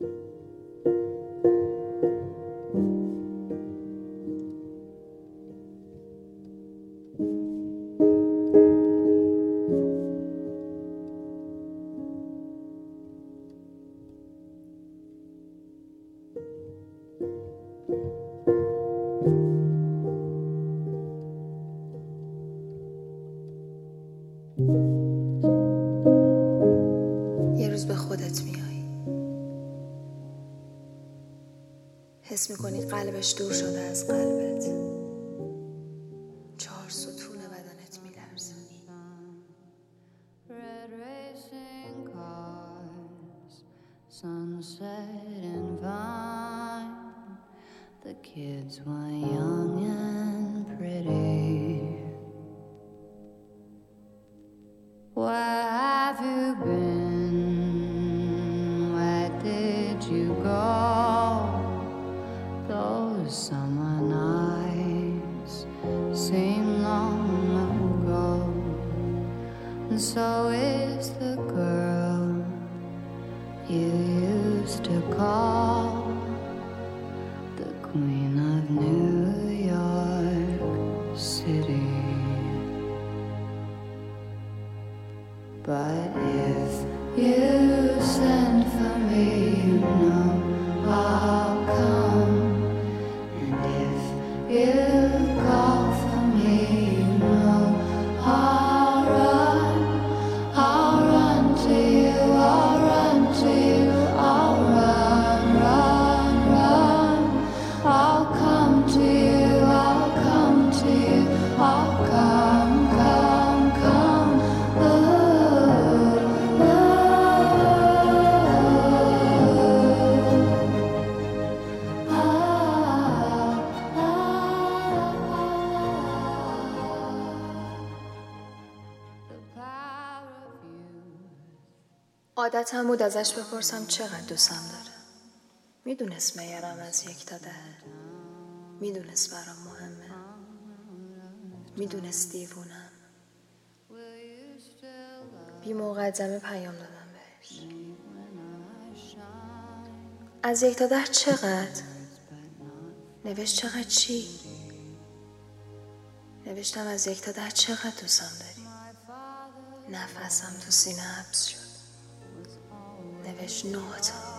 یه روز به خودت میاد. حس می‌کنی قلبش دور شده از قلبت. چهار ستون بدنت میلرزنی The kids young And so is the girl you used to call عادتم بود ازش بپرسم چقدر دوستم داره. می‌دونست میارم از یک تا ده. می‌دونست برام مهمه. می‌دونست دیوونم. بی مقدمه پیام دادم بهش. از یک تا ده چقدر؟ نوشت چقدر چی؟ نوشتم از یک تا ده چقدر دوستم داری؟ نفسم تو سینه حبس شد. نوشت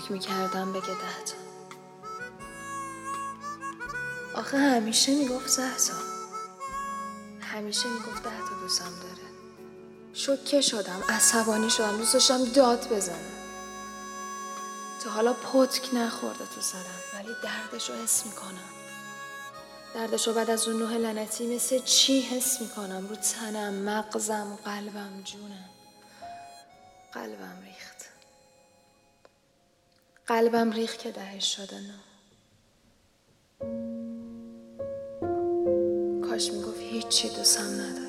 فکر می‌کردم بگه ده تا. آخه همیشه می‌گفت ده تا. همیشه می‌گفت ده تا دوستم داره. شوکه شدم عصبانی شدم دوست داشتم داد بزنم. تا حالا پتک نخورده تو سرم ولی دردش رو حس می‌کنم. دردش رو بعد از اون نوه لعنتی مثل چی حس می‌کنم؟ رو تنم مغزم قلبم جونم. قلبم ریخت. قلبم ریخت که دهش شده نه. کاش می‌گفت هیچی دوستم نداره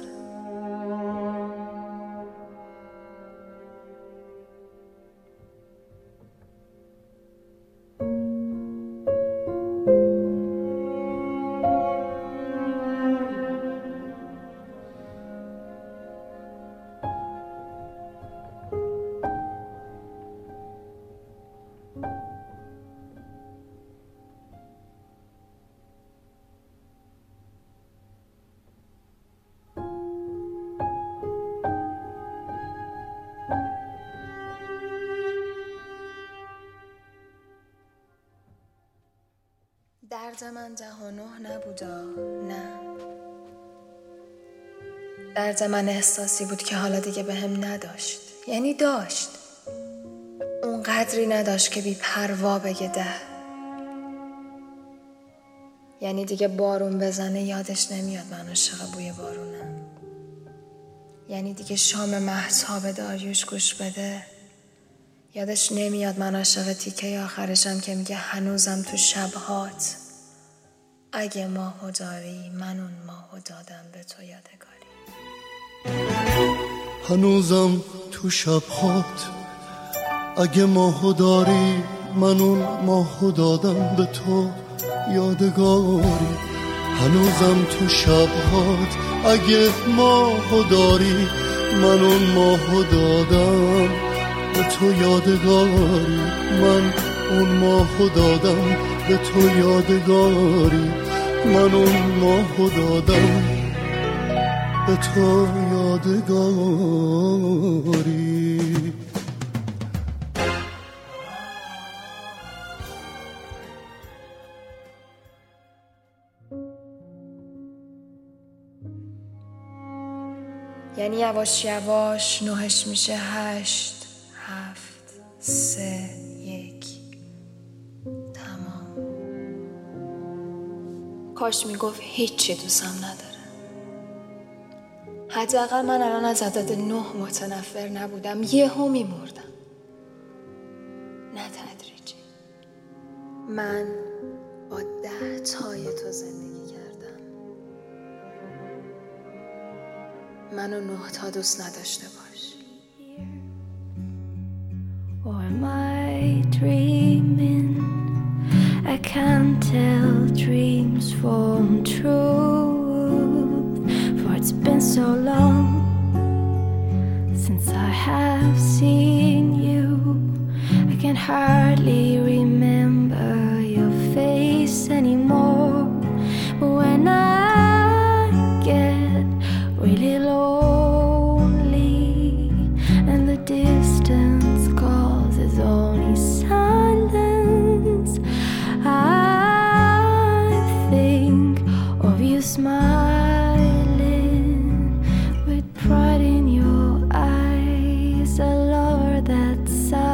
درد من ده و نه نبودا نه. درد من احساسی بود که حالا دیگه به هم نداشت. یعنی داشت. اون قدری نداشت که بی پروا بگه ده. یعنی دیگه بارون بزنه یادش نمیاد من عاشق بوی بارونم. یعنی دیگه شام محتاب داریوش گوش بده. یادش نمیاد من عاشق تیکه آخرشم که میگه هنوزم تو شبهات. اگه ماهو داری من اون ماهو دادم به تو یادگاری. هنوزم تو شبهات. اگه ماهو داری من اون ماهو دادم به تو یادگاری. هنوزم تو شبهات. اگه ماهو داری من اون ماهو دادم به تو یادگاری. من اون ماهو دادم به تو یادگاری. من اون ماهو دادم به تو یادگاری. یعنی یواش یواش نوهش میشه هشت. سه یک. تمام. کاش می‌گفت هیچی دوستم نداره. حداقل من الان از عدد نه متنفر نبودم یهو میمردم. نه تدریجی. من با ده تای تو زندگی کردم. منو نه تا دوست نداشته باش. Am I dreaming? I can't tell dreams from truth. For it's been so long since I have seen you. I can hardly that's so